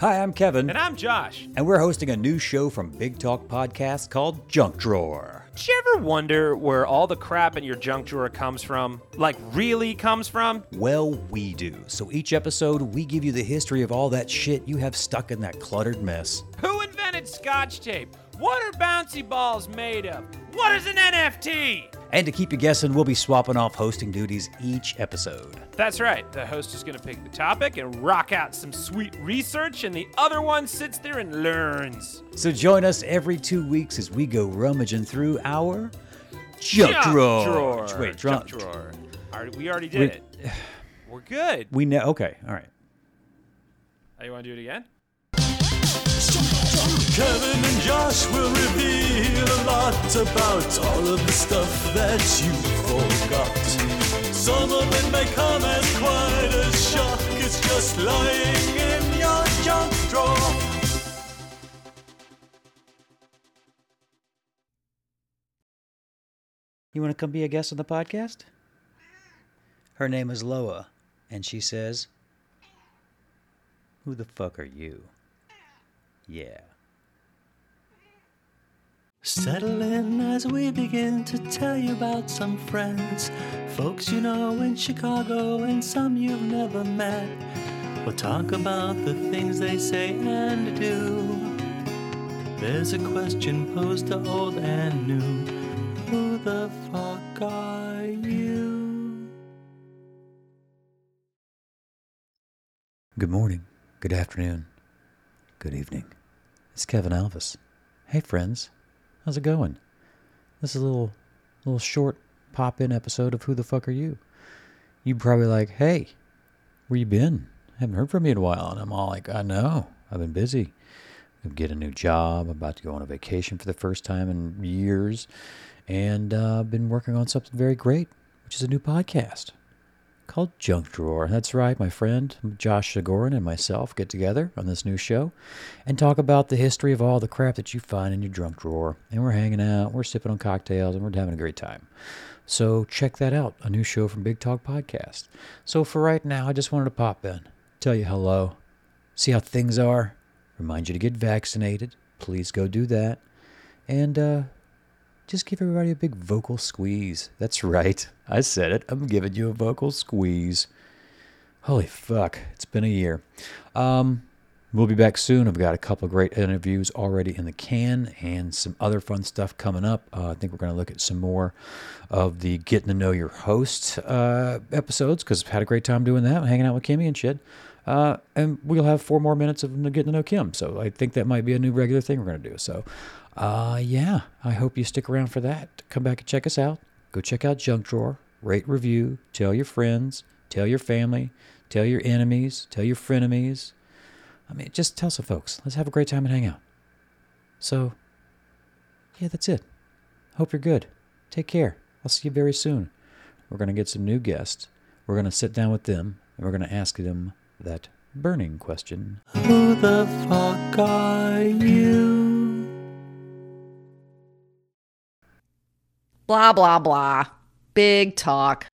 Hi, I'm Kevin, And I'm Josh. and we're hosting a new show from Big Talk Podcast called Junk Drawer. Did you ever wonder where all the crap in your junk drawer comes from? Like, really comes from? Well, we do. So each episode, we give you the history of all that shit you have stuck in that cluttered mess. Who invented scotch tape? What are bouncy balls made of? What is an NFT? And to keep you guessing, we'll be swapping off hosting duties each episode. That's right. The host is going to pick the topic and rock out some sweet research, and the other one sits there and learns. So join us every two weeks as we go rummaging through our junk, drawer. drawer. Wait, junk drunk. drawer. Already- We already did We- it. We're good. We know. Okay, all right. Oh, you want to do it again? Kevin and Josh will reveal a lot about all of the stuff that you forgot. Some of it may come as quite a shock. It's just lying in your junk drawer. You want to come be a guest on the podcast? Her name is Loa, and she says, Who the fuck are you? Yeah. Settle in as we begin to tell you about some friends. Folks you know in Chicago and some you've never met. We'll talk about the things they say and do. There's a question posed to old and new. Who the fuck are you? Good morning, good afternoon, good evening. It's Kevin Alvis. Hey, friends. How's it going? This is a little, little short pop in episode of Who the Fuck Are You? You probably like, hey, where you been? haven't heard from you in a while. And I'm all like, I know. I've been busy. I'm getting a new job. I'm about to go on a vacation for the first time in years. And uh, I've been working on something very great, which is a new podcast called Junk Drawer. That's right, my friend Josh Shagorin and myself get together on this new show and talk about the history of all the crap that you find in your junk drawer. And we're hanging out, we're sipping on cocktails, and we're having a great time. So check that out, a new show from Big Talk Podcast. So for right now, I just wanted to pop in, tell you hello, see how things are, remind you to get vaccinated. Please go do that. And uh, just give everybody a big vocal squeeze. That's right. I said it. I'm giving you a vocal squeeze. Holy fuck. It's been a year. Um, we'll be back soon. I've got a couple of great interviews already in the can and some other fun stuff coming up. Uh, I think we're going to look at some more of the getting to know your host uh, episodes because I've had a great time doing that, hanging out with Kimmy and shit. Uh, and we'll have four more minutes of getting to know Kim. So I think that might be a new regular thing we're going to do. So, uh, yeah, I hope you stick around for that. Come back and check us out. Go check out Junk Drawer, rate, review, tell your friends, tell your family, tell your enemies, tell your frenemies. I mean, just tell some folks. Let's have a great time and hang out. So, yeah, that's it. Hope you're good. Take care. I'll see you very soon. We're going to get some new guests. We're going to sit down with them and we're going to ask them that burning question. Who the fuck are you? Blah, blah, blah. Big talk.